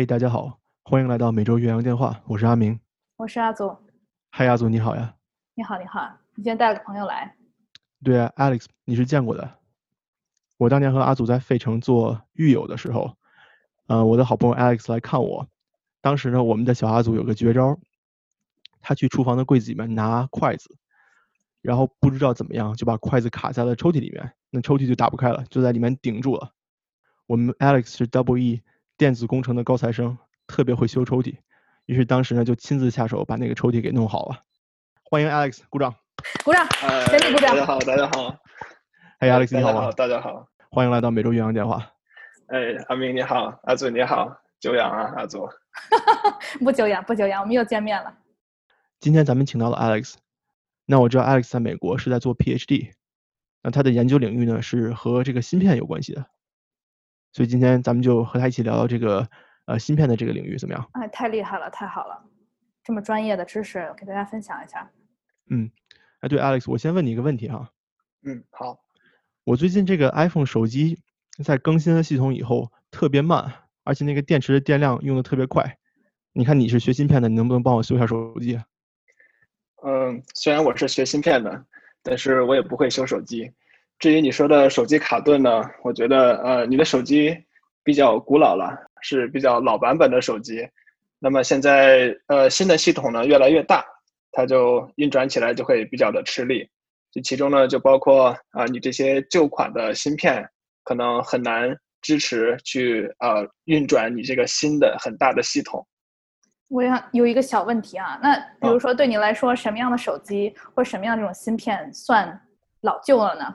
嘿，大家好，欢迎来到每周岳阳电话，我是阿明。我是阿祖，嗨，阿祖你好呀。你好，你好，你今天带了个朋友来，对啊，Alex 你是见过的。我当年和阿祖在费城做狱友的时候，呃，我的好朋友 Alex 来看我。当时呢，我们的小阿祖有个绝招，他去厨房的柜子里面拿筷子，然后不知道怎么样就把筷子卡在了抽屉里面，那抽屉就打不开了，就在里面顶住了。我们 Alex 是 Double E 电子工程的高材生，特别会修抽屉，于是当时呢就亲自下手把那个抽屉给弄好了。欢迎 Alex，鼓掌。鼓掌，哎，全体鼓掌大家好，大家好。嘿，Alex 你好啊大家好，，大家好。欢迎来到每周岳阳电话。哎，阿明你好，阿祖你好，久仰啊，阿祖。不久仰，不久仰，我们又见面了。今天咱们请到了 Alex，那我知道 Alex 在美国是在做 PhD，那他的研究领域呢是和这个芯片有关系的，所以今天咱们就和他一起聊聊这个呃芯片的这个领域怎么样？哎，太厉害了，太好了，这么专业的知识给大家分享一下。嗯，哎对 Alex，我先问你一个问题哈，嗯，好。我最近这个 iPhone 手机在更新了系统以后特别慢，而且那个电池的电量用的特别快，你看你是学芯片的，你能不能帮我修一下手机啊？嗯，虽然我是学芯片的，但是我也不会修手机。至于你说的手机卡顿呢，我觉得呃，你的手机比较古老了，是比较老版本的手机。那么现在呃新的系统呢越来越大，它就运转起来就会比较的吃力。这其中呢就包括啊、你这些旧款的芯片可能很难支持去呃运转你这个新的很大的系统。我想有一个小问题啊，那比如啊说对你来说，什么样的手机或什么样的这种芯片算老旧了呢？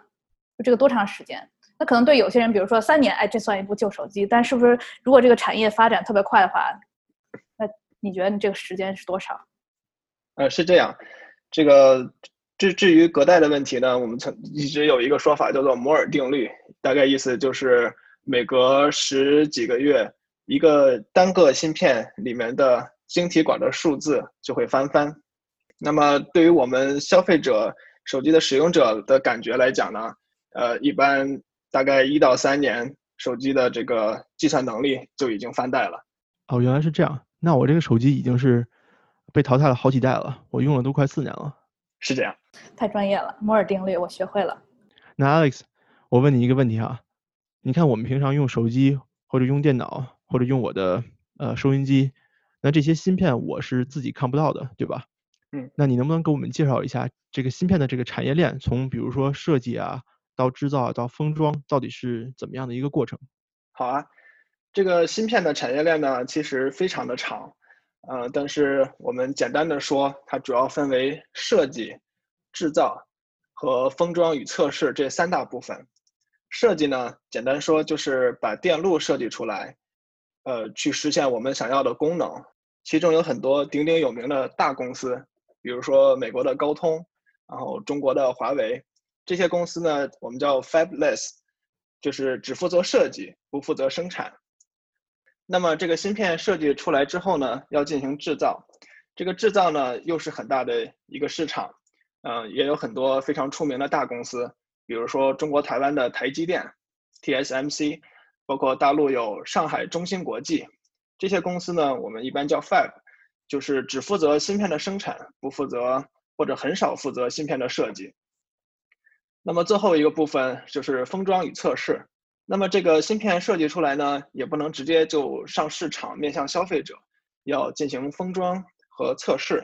就这个多长时间？那可能对有些人，比如说三年，哎，这算一部旧手机。但是不是如果这个产业发展特别快的话，那你觉得你这个时间是多少？呃，是这样，这个至至于隔代的问题呢，我们曾一直有一个说法叫做摩尔定律，大概意思就是每隔十几个月，一个单个芯片里面的晶体管的数字就会翻番。那么对于我们消费者、手机的使用者的感觉来讲呢，呃，一般大概一到三年，手机的这个计算能力就已经翻代了。哦，原来是这样，那我这个手机已经是被淘汰了好几代了，我用了都快四年了。是这样。太专业了，摩尔定律我学会了。那 Alex，我问你一个问题哈，你看我们平常用手机或者用电脑或者用我的呃收音机，那这些芯片我是自己看不到的，对吧？嗯。那你能不能给我们介绍一下这个芯片的这个产业链，从比如说设计啊到制造到封装，到底是怎么样的一个过程？好啊，这个芯片的产业链呢，其实非常的长，呃，但是我们简单的说，它主要分为设计、制造和封装与测试这三大部分。设计呢，简单说就是把电路设计出来，呃，去实现我们想要的功能。其中有很多鼎鼎有名的大公司，比如说美国的高通，然后中国的华为，这些公司呢，我们叫 fabless，就是只负责设计，不负责生产。那么这个芯片设计出来之后呢，要进行制造，这个制造呢又是很大的一个市场，呃，也有很多非常出名的大公司，比如说中国台湾的台积电、TSMC，包括大陆有上海中芯国际，这些公司呢，我们一般叫 Fab，就是只负责芯片的生产，不负责或者很少负责芯片的设计。那么最后一个部分就是封装与测试。那么这个芯片设计出来呢，也不能直接就上市场面向消费者，要进行封装和测试，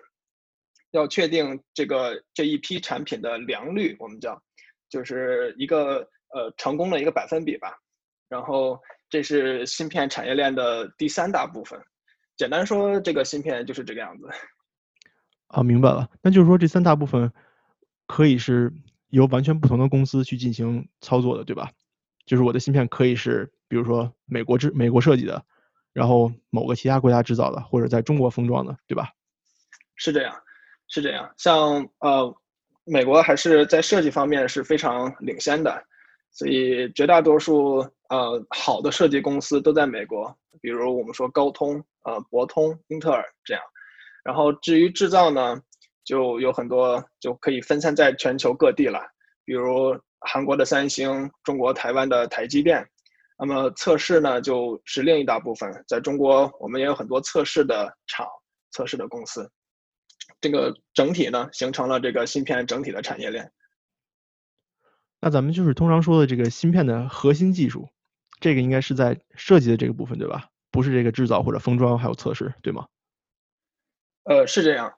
要确定这个这一批产品的良率，我们叫，就是一个呃成功的一个百分比吧。然后这是芯片产业链的第三大部分。简单说，这个芯片就是这个样子。啊，明白了，那就是说这三大部分可以是由完全不同的公司去进行操作的，对吧？就是我的芯片可以是，比如说美国制、美国设计的，然后某个其他国家制造的，或者在中国封装的，对吧？是这样，是这样。像呃，美国还是在设计方面是非常领先的，所以绝大多数呃好的设计公司都在美国，比如我们说高通、呃博通、英特尔这样。然后至于制造呢，就有很多就可以分散在全球各地了，比如韩国的三星、中国台湾的台积电，那么测试呢，就是另一大部分。在中国，我们也有很多测试的厂、测试的公司。这个整体呢，形成了这个芯片整体的产业链。那咱们就是通常说的这个芯片的核心技术，这个应该是在设计的这个部分，对吧？不是这个制造或者封装还有测试，对吗？呃，是这样。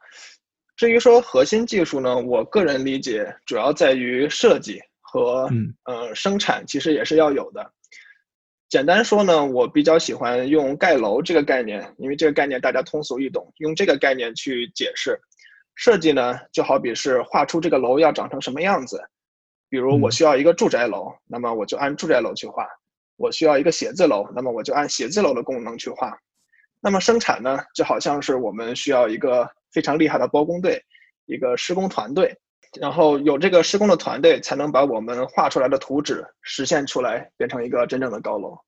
至于说核心技术呢，我个人理解主要在于设计和呃生产，其实也是要有的。简单说呢，我比较喜欢用盖楼这个概念，因为这个概念大家通俗易懂，用这个概念去解释设计呢，就好比是画出这个楼要长成什么样子。比如我需要一个住宅楼，那么我就按住宅楼去画；我需要一个写字楼，那么我就按写字楼的功能去画。那么生产呢，就好像是我们需要一个非常厉害的包工队，一个施工团队，然后有这个施工的团队，才能把我们画出来的图纸实现出来，变成一个真正的高楼。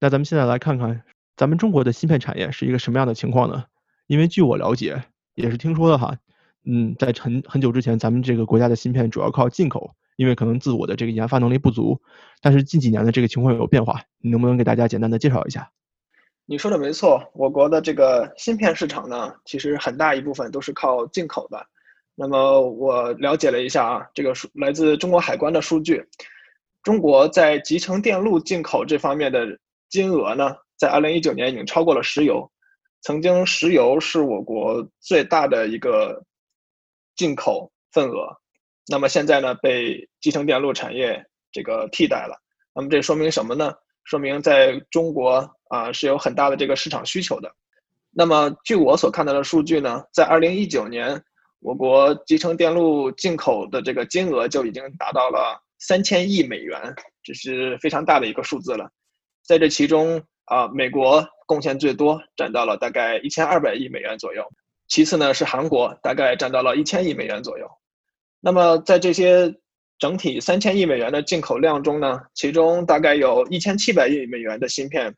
那咱们现在来看看，咱们中国的芯片产业是一个什么样的情况呢？因为据我了解，也是听说的哈。嗯，在很很久之前，咱们这个国家的芯片主要靠进口，因为可能自我的这个研发能力不足。但是近几年的这个情况有变化，你能不能给大家简单的介绍一下？你说的没错，我国的这个芯片市场呢，其实很大一部分都是靠进口的。那么我了解了一下啊，这个数来自中国海关的数据，中国在集成电路进口这方面的金额呢，在2019年已经超过了石油。曾经石油是我国最大的一个。进口份额，那么现在呢被集成电路产业这个替代了。那么这说明什么呢？说明在中国啊是有很大的这个市场需求的。那么据我所看到的数据呢，在二零一九年，我国集成电路进口的这个金额就已经达到了三千亿美元，这是非常大的一个数字了。在这其中啊，美国贡献最多，占到了大概一千二百亿美元左右。其次呢是韩国，大概占到了一千亿美元左右。那么在这些整体三千亿美元的进口量中呢，其中大概有一千七百亿美元的芯片，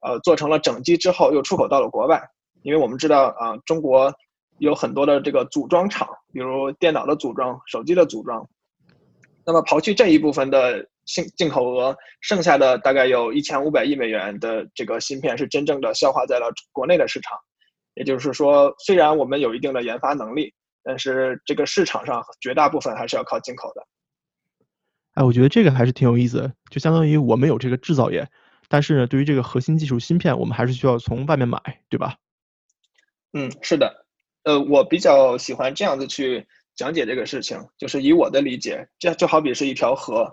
呃，做成了整机之后又出口到了国外。因为我们知道啊，中国有很多的这个组装厂，比如电脑的组装、手机的组装。那么刨去这一部分的进进口额，剩下的大概有一千五百亿美元的这个芯片是真正的消化在了国内的市场。也就是说，虽然我们有一定的研发能力，但是这个市场上绝大部分还是要靠进口的。哎，我觉得这个还是挺有意思的，就相当于我们有这个制造业，但是呢，对于这个核心技术芯片，我们还是需要从外面买，对吧？嗯，是的。呃，我比较喜欢这样子去讲解这个事情，就是以我的理解，这就好比是一条河，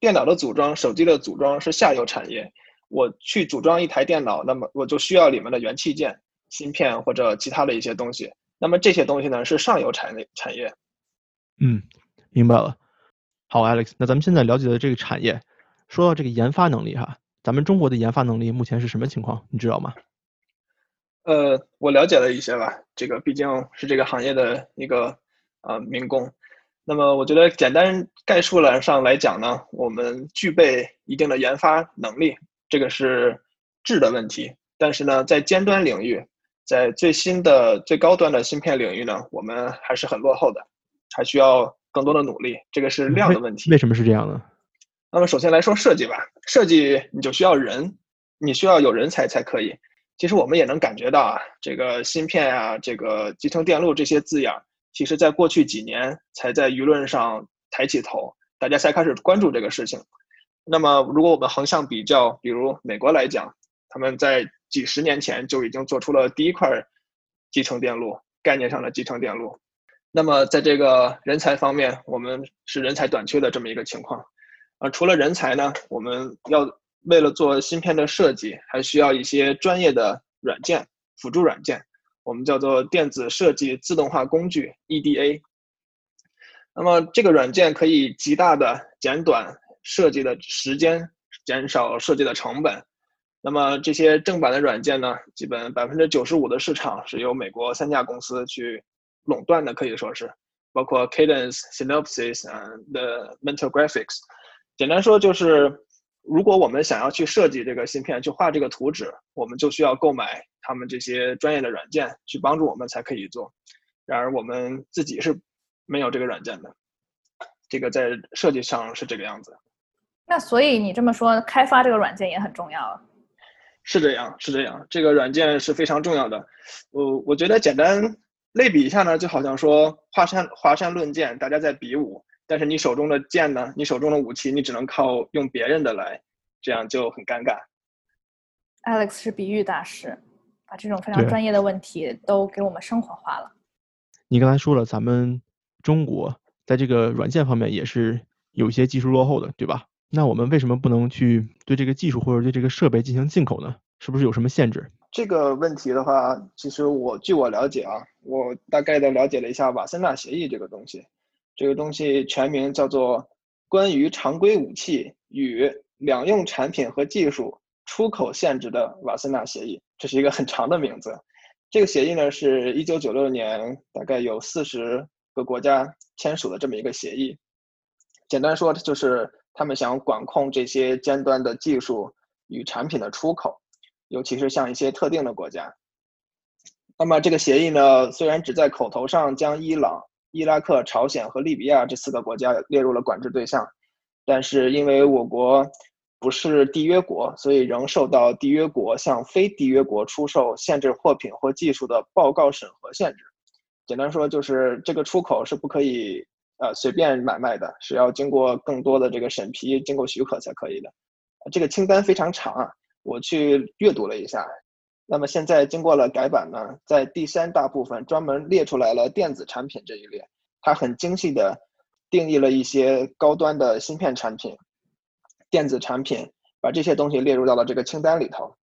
电脑的组装、手机的组装是下游产业，我去组装一台电脑，那么我就需要里面的元器件。芯片或者其他的一些东西，那么这些东西呢是上游产业产业。嗯，明白了。好，Alex，那咱们现在了解的这个产业，说到这个研发能力哈，咱们中国的研发能力目前是什么情况？你知道吗？呃，我了解了一些吧，这个毕竟是这个行业的一个呃民工。那么我觉得简单概述了上来讲呢，我们具备一定的研发能力，这个是质的问题。但是呢，在尖端领域。在最新的最高端的芯片领域呢，我们还是很落后的，还需要更多的努力。这个是量的问题。为什么是这样呢？那么首先来说设计吧，设计你就需要人，你需要有人才才可以。其实我们也能感觉到啊，这个芯片啊，这个集成电路这些字眼，其实在过去几年才在舆论上抬起头，大家才开始关注这个事情。那么如果我们横向比较，比如美国来讲，他们在几十年前就已经做出了第一块集成电路概念上的集成电路，那么在这个人才方面，我们是人才短缺的这么一个情况。啊，除了人才呢，我们要为了做芯片的设计，还需要一些专业的软件辅助软件，我们叫做电子设计自动化工具 EDA。那么这个软件可以极大的减短设计的时间，减少设计的成本。那么这些正版的软件呢，基本百分之九十五的市场是由美国三家公司去垄断的，可以说是，包括 Cadence、Synopsys 啊的 Mental Graphics。简单说就是，如果我们想要去设计这个芯片，去画这个图纸，我们就需要购买他们这些专业的软件去帮助我们才可以做。然而我们自己是没有这个软件的，这个在设计上是这个样子。那所以你这么说，开发这个软件也很重要啊。是这样，是这样，这个软件是非常重要的。我我觉得简单类比一下呢，就好像说华山华山论剑，大家在比武，但是你手中的剑呢，你手中的武器，你只能靠用别人的来，这样就很尴尬。Alex 是比喻大师，把这种非常专业的问题都给我们生活化了。你刚才说了，咱们中国在这个软件方面也是有一些技术落后的，对吧？那我们为什么不能去对这个技术或者对这个设备进行进口呢？是不是有什么限制？这个问题的话，其实我据我了解啊，我大概的了解了一下瓦森纳协议这个东西。这个东西全名叫做《关于常规武器与两用产品和技术出口限制的瓦森纳协议》，这是一个很长的名字。这个协议呢，是一九九六年大概有四十个国家签署的这么一个协议。简单说，就是。他们想管控这些尖端的技术与产品的出口，尤其是像一些特定的国家。那么这个协议呢，虽然只在口头上将伊朗、伊拉克、朝鲜和利比亚这四个国家列入了管制对象，但是因为我国不是缔约国，所以仍受到缔约国向非缔约国出售限制货品或技术的报告审核限制。简单说，就是这个出口是不可以。呃，随便买卖的是要经过更多的这个审批，经过许可才可以的。这个清单非常长啊，我去阅读了一下。那么现在经过了改版呢，在第三大部分专门列出来了电子产品这一列，它很精细的定义了一些高端的芯片产品、电子产品，把这些东西列入到了这个清单里头。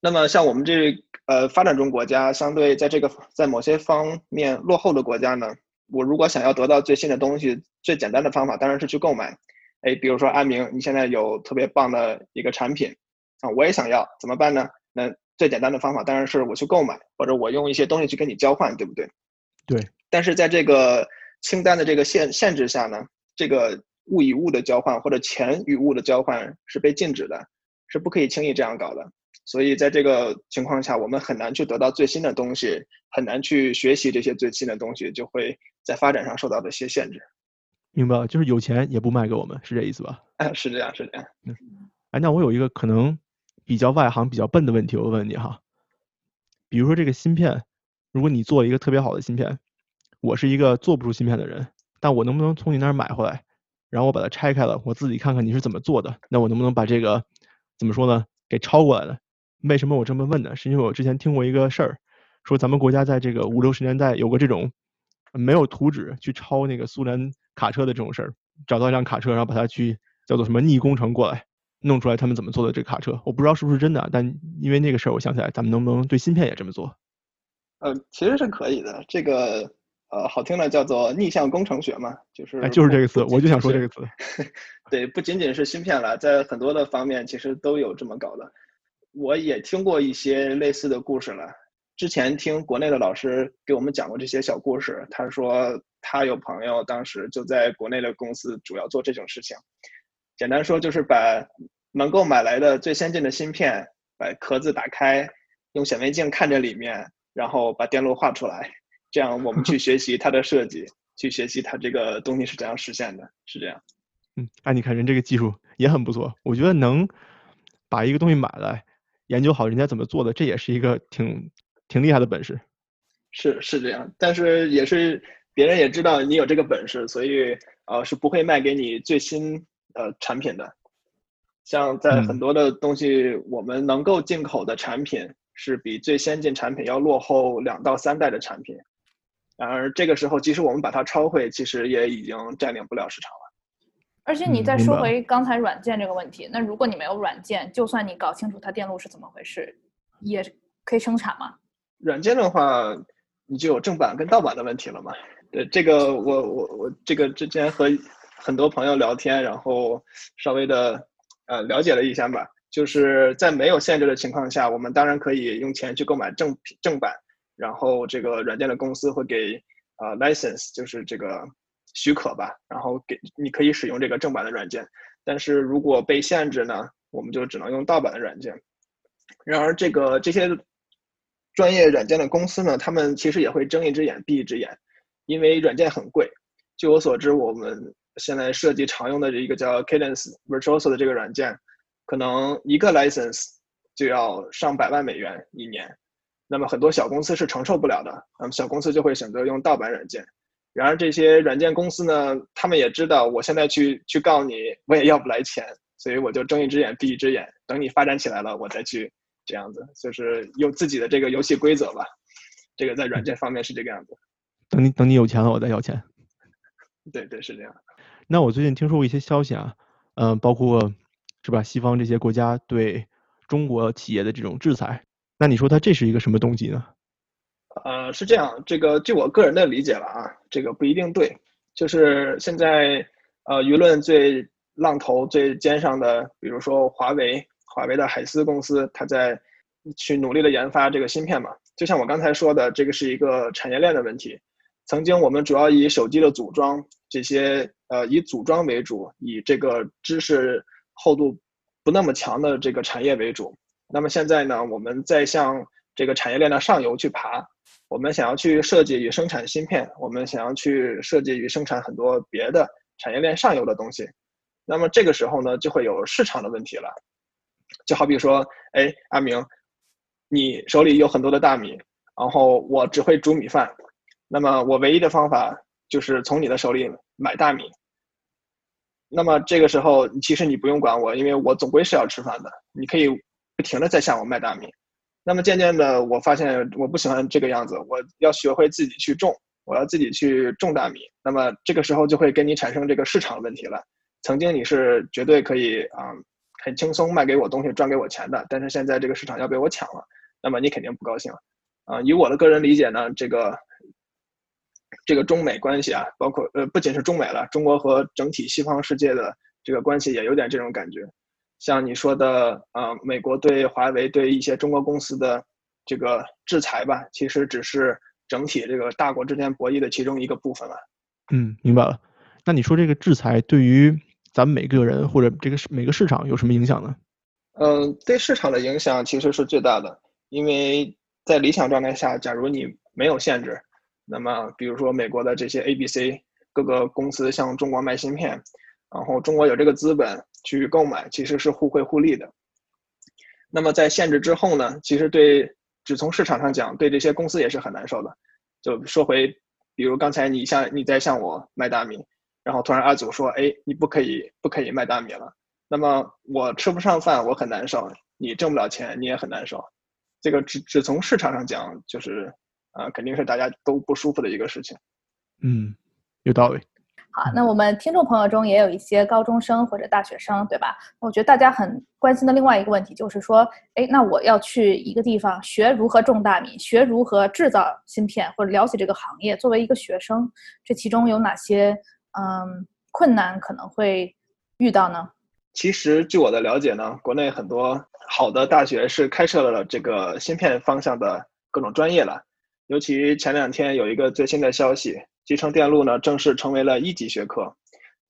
那么像我们这呃发展中国家，相对在这个在某些方面落后的国家呢？我如果想要得到最新的东西，最简单的方法当然是去购买。哎，比如说阿明，你现在有特别棒的一个产品啊，我也想要，怎么办呢？那最简单的方法当然是我去购买，或者我用一些东西去跟你交换，对不对？对。但是在这个清单的这个限限制下呢，这个物与物的交换或者钱与物的交换是被禁止的，是不可以轻易这样搞的。所以在这个情况下，我们很难去得到最新的东西，很难去学习这些最新的东西，就会。在发展上受到的一些限制，明白了，就是有钱也不卖给我们，是这意思吧？哎，是这样，是这样。嗯，哎，那我有一个可能比较外行、比较笨的问题，我问你哈，比如说这个芯片，如果你做一个特别好的芯片，我是一个做不出芯片的人，但我能不能从你那儿买回来，然后我把它拆开了，我自己看看你是怎么做的，那我能不能把这个怎么说呢，给抄过来呢？为什么我这么问呢？是因为我之前听过一个事儿，说咱们国家在这个五六十年代有过这种。没有图纸去抄那个苏联卡车的这种事儿，找到一辆卡车，然后把它去叫做什么逆工程过来，弄出来他们怎么做的这个卡车，我不知道是不是真的，但因为那个事儿，我想起来，咱们能不能对芯片也这么做？呃，其实是可以的，这个呃好听的叫做逆向工程学嘛，就是哎，就是这个词，我就想说这个词。对，不仅仅是芯片了，在很多的方面其实都有这么搞的，我也听过一些类似的故事了。之前听国内的老师给我们讲过这些小故事，他说他有朋友当时就在国内的公司主要做这种事情。简单说就是把能够买来的最先进的芯片，把壳子打开，用显微镜看着里面，然后把电路画出来，这样我们去 学习它的设计，去学习它这个东西是怎样实现的，是这样。嗯，哎，你看人这个技术也很不错，我觉得能把一个东西买来，研究好人家怎么做的，这也是一个挺。挺厉害的本事，是是这样，但是也是别人也知道你有这个本事，所以呃是不会卖给你最新呃产品的。像在很多的东西，我们能够进口的产品是比最先进产品要落后两到三代的产品。然而这个时候，即使我们把它超会，其实也已经占领不了市场了。而且你再说回刚才软件这个问题，那如果你没有软件，就算你搞清楚它电路是怎么回事，也可以生产吗？软件的话，你就有正版跟盗版的问题了嘛？对，这个我我我这个之前和很多朋友聊天，然后稍微的呃了解了一下吧。就是在没有限制的情况下，我们当然可以用钱去购买正正版，然后这个软件的公司会给呃 license，就是这个许可吧，然后给你可以使用这个正版的软件。但是如果被限制呢，我们就只能用盗版的软件。然而这个这些。专业软件的公司呢，他们其实也会睁一只眼闭一只眼，因为软件很贵。据我所知，我们现在设计常用的一个叫 Cadence Virtuoso 的这个软件，可能一个 license 就要上百万美元一年，那么很多小公司是承受不了的，那么小公司就会选择用盗版软件。然而这些软件公司呢，他们也知道我现在去去告你，我也要不来钱，所以我就睁一只眼闭一只眼，等你发展起来了，我再去这样子，就是用自己的这个游戏规则吧。这个在软件方面是这个样子。等你等你有钱了，我再要钱。对对是这样。那我最近听说过一些消息啊，嗯，包括是吧，西方这些国家对中国企业的这种制裁，那你说它这是一个什么动机呢？呃，是这样，这个据我个人的理解了啊，这个不一定对。就是现在，呃，舆论最浪头最尖上的，比如说华为，华为的海思公司，它在去努力的研发这个芯片嘛。就像我刚才说的，这个是一个产业链的问题。曾经我们主要以手机的组装这些，呃，以组装为主，以这个知识厚度不那么强的这个产业为主。那么现在呢，我们在向这个产业链的上游去爬。我们想要去设计与生产芯片，我们想要去设计与生产很多别的产业链上游的东西，那么这个时候呢，就会有市场的问题了。就好比说，哎，阿明，你手里有很多的大米，然后我只会煮米饭，那么我唯一的方法就是从你的手里买大米。那么这个时候，其实你不用管我，因为我总归是要吃饭的，你可以不停的在向我卖大米。那么渐渐的，我发现我不喜欢这个样子，我要学会自己去种，我要自己去种大米。那么这个时候就会跟你产生这个市场问题了。曾经你是绝对可以啊，很轻松卖给我东西赚给我钱的，但是现在这个市场要被我抢了，那么你肯定不高兴了。啊，以我的个人理解呢，这个这个中美关系啊，包括呃不仅是中美了，中国和整体西方世界的这个关系也有点这种感觉。像你说的，呃，美国对华为对一些中国公司的这个制裁吧，其实只是整体这个大国之间博弈的其中一个部分了。嗯，明白了。那你说这个制裁对于咱们每个人或者这个每个市场有什么影响呢？嗯，对市场的影响其实是最大的，因为在理想状态下，假如你没有限制，那么比如说美国的这些 A、B、C 各个公司向中国卖芯片。然后中国有这个资本去购买，其实是互惠互利的。那么在限制之后呢，其实对只从市场上讲，对这些公司也是很难受的。就说回，比如刚才你向你在向我卖大米，然后突然阿祖说，哎，你不可以不可以卖大米了。那么我吃不上饭，我很难受；你挣不了钱，你也很难受。这个只只从市场上讲，就是啊，肯定是大家都不舒服的一个事情。嗯，有道理。好，那我们听众朋友中也有一些高中生或者大学生，对吧？我觉得大家很关心的另外一个问题就是说，哎，那我要去一个地方学如何种大米，学如何制造芯片，或者了解这个行业，作为一个学生，这其中有哪些嗯困难可能会遇到呢？其实，据我的了解呢，国内很多好的大学是开设了这个芯片方向的各种专业了，尤其前两天有一个最新的消息。集成电路呢，正式成为了一级学科，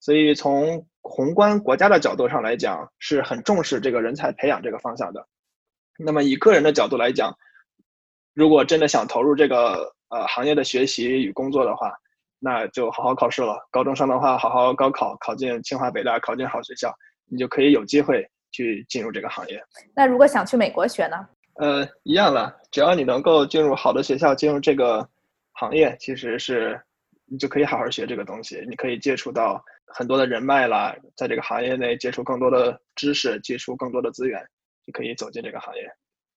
所以从宏观国家的角度上来讲，是很重视这个人才培养这个方向的。那么以个人的角度来讲，如果真的想投入这个呃行业的学习与工作的话，那就好好考试了。高中生的话，好好高考，考进清华北大，考进好学校，你就可以有机会去进入这个行业。那如果想去美国学呢？呃，一样了，只要你能够进入好的学校，进入这个行业，其实是。你就可以好好学这个东西，你可以接触到很多的人脉啦，在这个行业内接触更多的知识，接触更多的资源，就可以走进这个行业。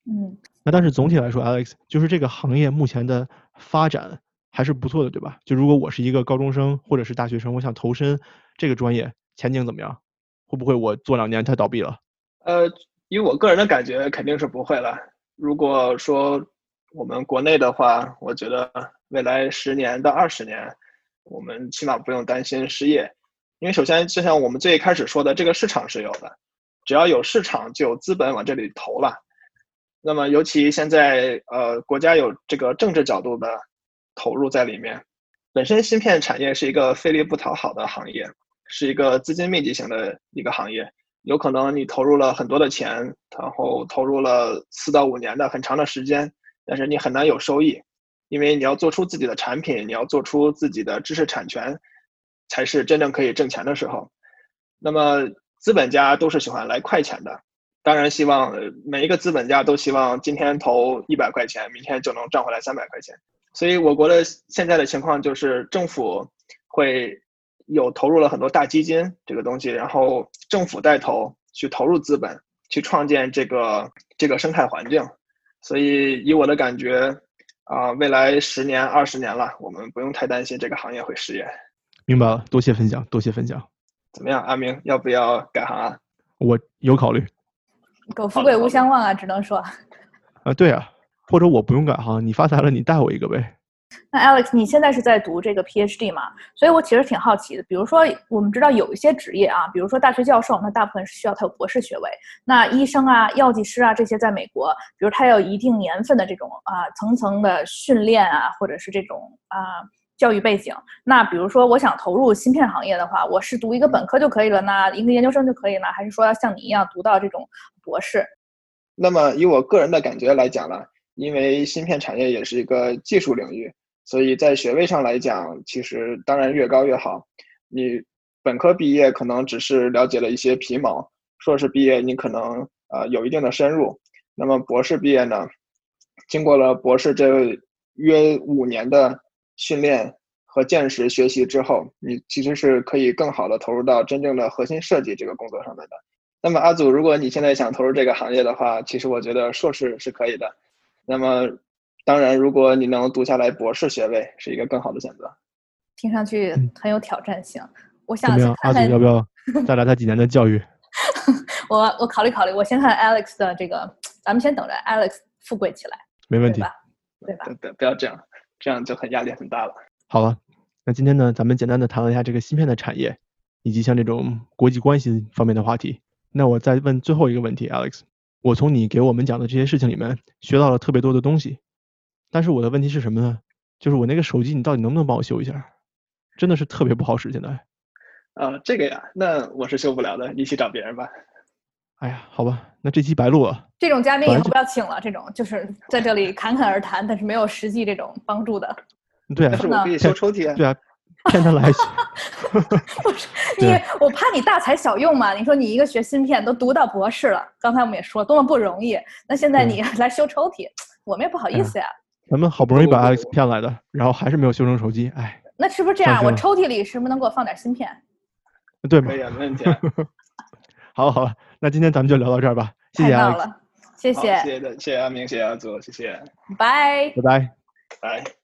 嗯，那但是总体来说，Alex，就是这个行业目前的发展还是不错的，对吧？就如果我是一个高中生或者是大学生，我想投身这个专业，前景怎么样？会不会我做两年它倒闭了？呃，以我个人的感觉，肯定是不会了。如果说我们国内的话，我觉得。未来十年到二十年，我们起码不用担心失业，因为首先就像我们最开始说的，这个市场是有的，只要有市场就有资本往这里投了。那么尤其现在呃国家有这个政治角度的投入在里面，本身芯片产业是一个费力不讨好的行业，是一个资金密集型的一个行业，有可能你投入了很多的钱，然后投入了四到五年的很长的时间，但是你很难有收益。因为你要做出自己的产品，你要做出自己的知识产权，才是真正可以挣钱的时候。那么资本家都是喜欢来快钱的，当然希望每一个资本家都希望今天投一百块钱，明天就能赚回来三百块钱。所以我国的现在的情况就是政府会有投入了很多大基金这个东西，然后政府带头去投入资本，去创建这个这个生态环境。所以以我的感觉，啊，未来十年、二十年了，我们不用太担心这个行业会失业。明白了，多谢分享，多谢分享。怎么样，阿明，要不要改行啊？我有考虑。苟富贵勿相忘啊，只能说。啊，对啊。或者我不用改行，你发财了，你带我一个呗。那 Alex，你现在是在读这个 PhD 嘛？所以我其实挺好奇的。比如说，我们知道有一些职业啊，比如说大学教授，那大部分是需要他有博士学位。那医生啊、药剂师啊这些，在美国，比如他有一定年份的这种啊层层的训练啊，或者是这种啊教育背景。那比如说，我想投入芯片行业的话，我是读一个本科就可以了呢？一个研究生就可以了？还是说要像你一样读到这种博士？那么以我个人的感觉来讲呢？因为芯片产业也是一个技术领域，所以在学位上来讲，其实当然越高越好。你本科毕业可能只是了解了一些皮毛，硕士毕业你可能呃有一定的深入。那么博士毕业呢，经过了博士这约五年的训练和见识学习之后，你其实是可以更好的投入到真正的核心设计这个工作上面的。那么阿祖，如果你现在想投入这个行业的话，其实我觉得硕士是可以的。那么，当然，如果你能读下来博士学位，是一个更好的选择。听上去很有挑战性。我想阿祖要不要 再来他几年的教育？我我考虑考虑。我先看 Alex 的这个，咱们先等着 Alex 富贵起来。没问题，对吧？不不要这样，这样就很压力很大了。好了，那今天呢，咱们简单的谈了一下这个芯片的产业，以及像这种国际关系方面的话题。那我再问最后一个问题，Alex。我从你给我们讲的这些事情里面学到了特别多的东西，但是我的问题是什么呢？就是我那个手机你到底能不能帮我修一下？真的是特别不好使现在。啊，这个呀，那我是修不了的，你去找别人吧。哎呀，好吧，那这期白录了。这种嘉宾以后不要请了，这种就是在这里侃侃而谈，但是没有实际这种帮助的。对啊，但是我可以修抽屉啊。对啊。骗他来，不是你，我怕你大材小用嘛。你说你一个学芯片都读到博士了，刚才我们也说多么不容易。那现在你 来修抽屉，我们也不好意思呀。咱们好不容易把 Alex 骗来的，然后还是没有修成手机，哎。那是不是这样？我抽屉里是不是能给我放点芯片？对吗？可以，没问题。好了好了，那今天咱们就聊到这儿吧。谢谢 Alex，谢谢。谢谢，谢谢阿明，谢谢阿祖，谢谢。拜拜拜拜。